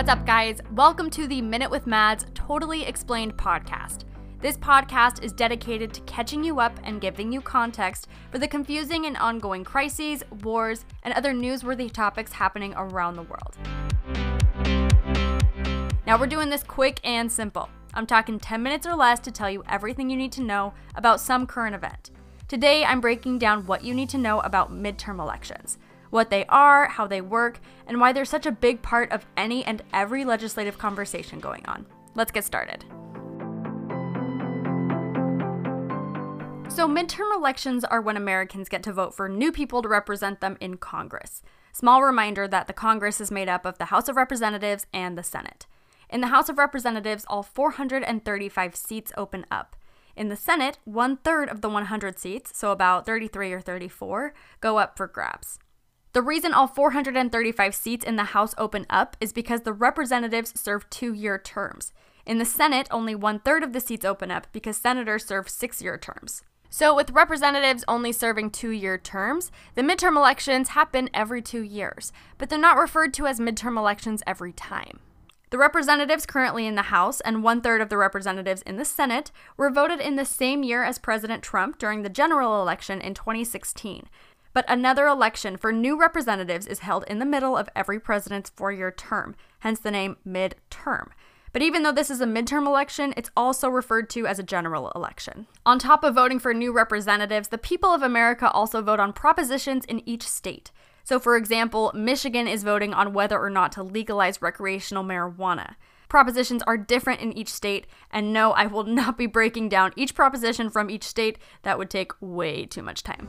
What's up, guys? Welcome to the Minute with Mads Totally Explained podcast. This podcast is dedicated to catching you up and giving you context for the confusing and ongoing crises, wars, and other newsworthy topics happening around the world. Now, we're doing this quick and simple. I'm talking 10 minutes or less to tell you everything you need to know about some current event. Today, I'm breaking down what you need to know about midterm elections what they are, how they work, and why they're such a big part of any and every legislative conversation going on. Let's get started. So, midterm elections are when Americans get to vote for new people to represent them in Congress. Small reminder that the Congress is made up of the House of Representatives and the Senate. In the House of Representatives, all 435 seats open up. In the Senate, one third of the 100 seats, so about 33 or 34, go up for grabs. The reason all 435 seats in the House open up is because the representatives serve two year terms. In the Senate, only one third of the seats open up because senators serve six year terms. So, with representatives only serving two year terms, the midterm elections happen every two years, but they're not referred to as midterm elections every time. The representatives currently in the House and one third of the representatives in the Senate were voted in the same year as President Trump during the general election in 2016, but another election for new representatives is held in the middle of every president's four year term, hence the name midterm. But even though this is a midterm election, it's also referred to as a general election. On top of voting for new representatives, the people of America also vote on propositions in each state. So, for example, Michigan is voting on whether or not to legalize recreational marijuana. Propositions are different in each state, and no, I will not be breaking down each proposition from each state. That would take way too much time.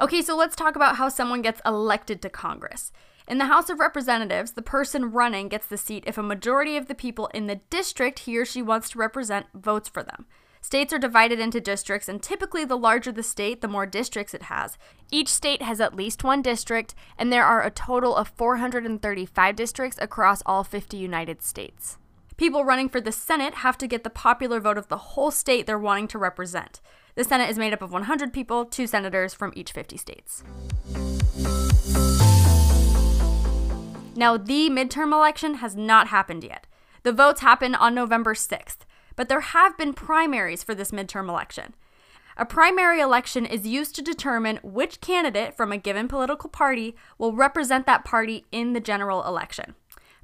Okay, so let's talk about how someone gets elected to Congress. In the House of Representatives, the person running gets the seat if a majority of the people in the district he or she wants to represent votes for them. States are divided into districts, and typically, the larger the state, the more districts it has. Each state has at least one district, and there are a total of 435 districts across all 50 United States. People running for the Senate have to get the popular vote of the whole state they're wanting to represent. The Senate is made up of 100 people, two senators from each 50 states. Now, the midterm election has not happened yet. The votes happen on November 6th, but there have been primaries for this midterm election. A primary election is used to determine which candidate from a given political party will represent that party in the general election.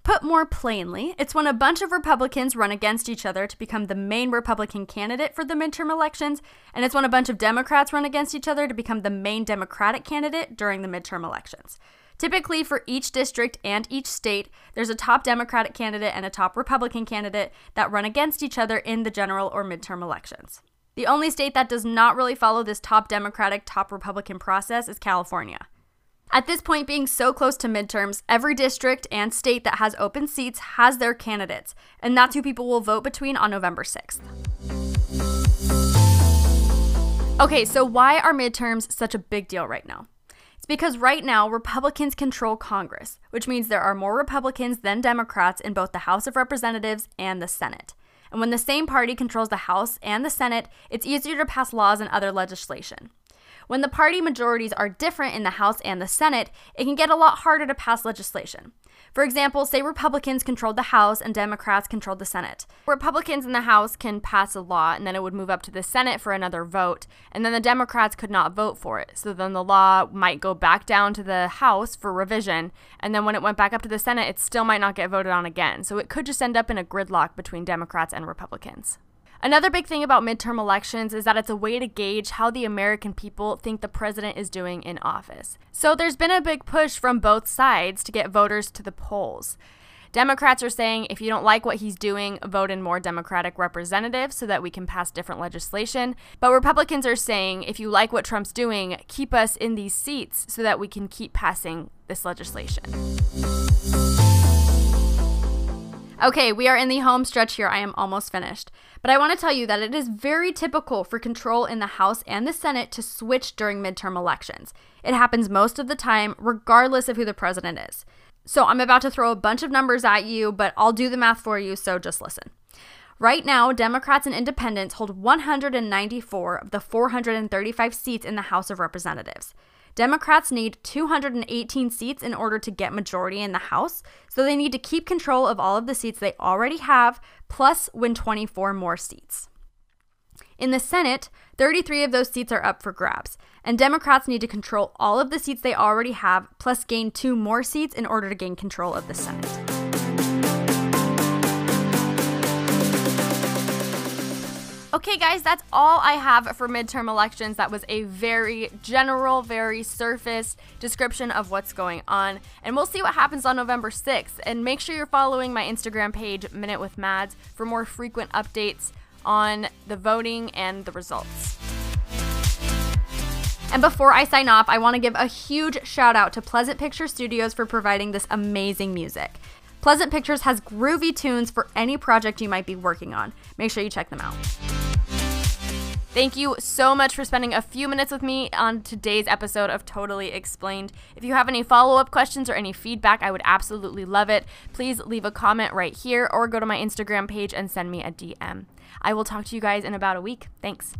Put more plainly, it's when a bunch of Republicans run against each other to become the main Republican candidate for the midterm elections, and it's when a bunch of Democrats run against each other to become the main Democratic candidate during the midterm elections. Typically, for each district and each state, there's a top Democratic candidate and a top Republican candidate that run against each other in the general or midterm elections. The only state that does not really follow this top Democratic, top Republican process is California. At this point, being so close to midterms, every district and state that has open seats has their candidates, and that's who people will vote between on November 6th. Okay, so why are midterms such a big deal right now? Because right now Republicans control Congress, which means there are more Republicans than Democrats in both the House of Representatives and the Senate. And when the same party controls the House and the Senate, it's easier to pass laws and other legislation. When the party majorities are different in the House and the Senate, it can get a lot harder to pass legislation. For example, say Republicans controlled the House and Democrats controlled the Senate. Republicans in the House can pass a law and then it would move up to the Senate for another vote, and then the Democrats could not vote for it. So then the law might go back down to the House for revision, and then when it went back up to the Senate, it still might not get voted on again. So it could just end up in a gridlock between Democrats and Republicans. Another big thing about midterm elections is that it's a way to gauge how the American people think the president is doing in office. So there's been a big push from both sides to get voters to the polls. Democrats are saying if you don't like what he's doing, vote in more Democratic representatives so that we can pass different legislation. But Republicans are saying if you like what Trump's doing, keep us in these seats so that we can keep passing this legislation. Okay, we are in the home stretch here. I am almost finished. But I want to tell you that it is very typical for control in the House and the Senate to switch during midterm elections. It happens most of the time, regardless of who the president is. So I'm about to throw a bunch of numbers at you, but I'll do the math for you, so just listen. Right now, Democrats and independents hold 194 of the 435 seats in the House of Representatives. Democrats need 218 seats in order to get majority in the House, so they need to keep control of all of the seats they already have, plus win 24 more seats. In the Senate, 33 of those seats are up for grabs, and Democrats need to control all of the seats they already have, plus gain two more seats in order to gain control of the Senate. Okay, guys, that's all I have for midterm elections. That was a very general, very surface description of what's going on. And we'll see what happens on November 6th. And make sure you're following my Instagram page, Minute with Mads, for more frequent updates on the voting and the results. And before I sign off, I want to give a huge shout out to Pleasant Picture Studios for providing this amazing music. Pleasant Pictures has groovy tunes for any project you might be working on. Make sure you check them out. Thank you so much for spending a few minutes with me on today's episode of Totally Explained. If you have any follow up questions or any feedback, I would absolutely love it. Please leave a comment right here or go to my Instagram page and send me a DM. I will talk to you guys in about a week. Thanks.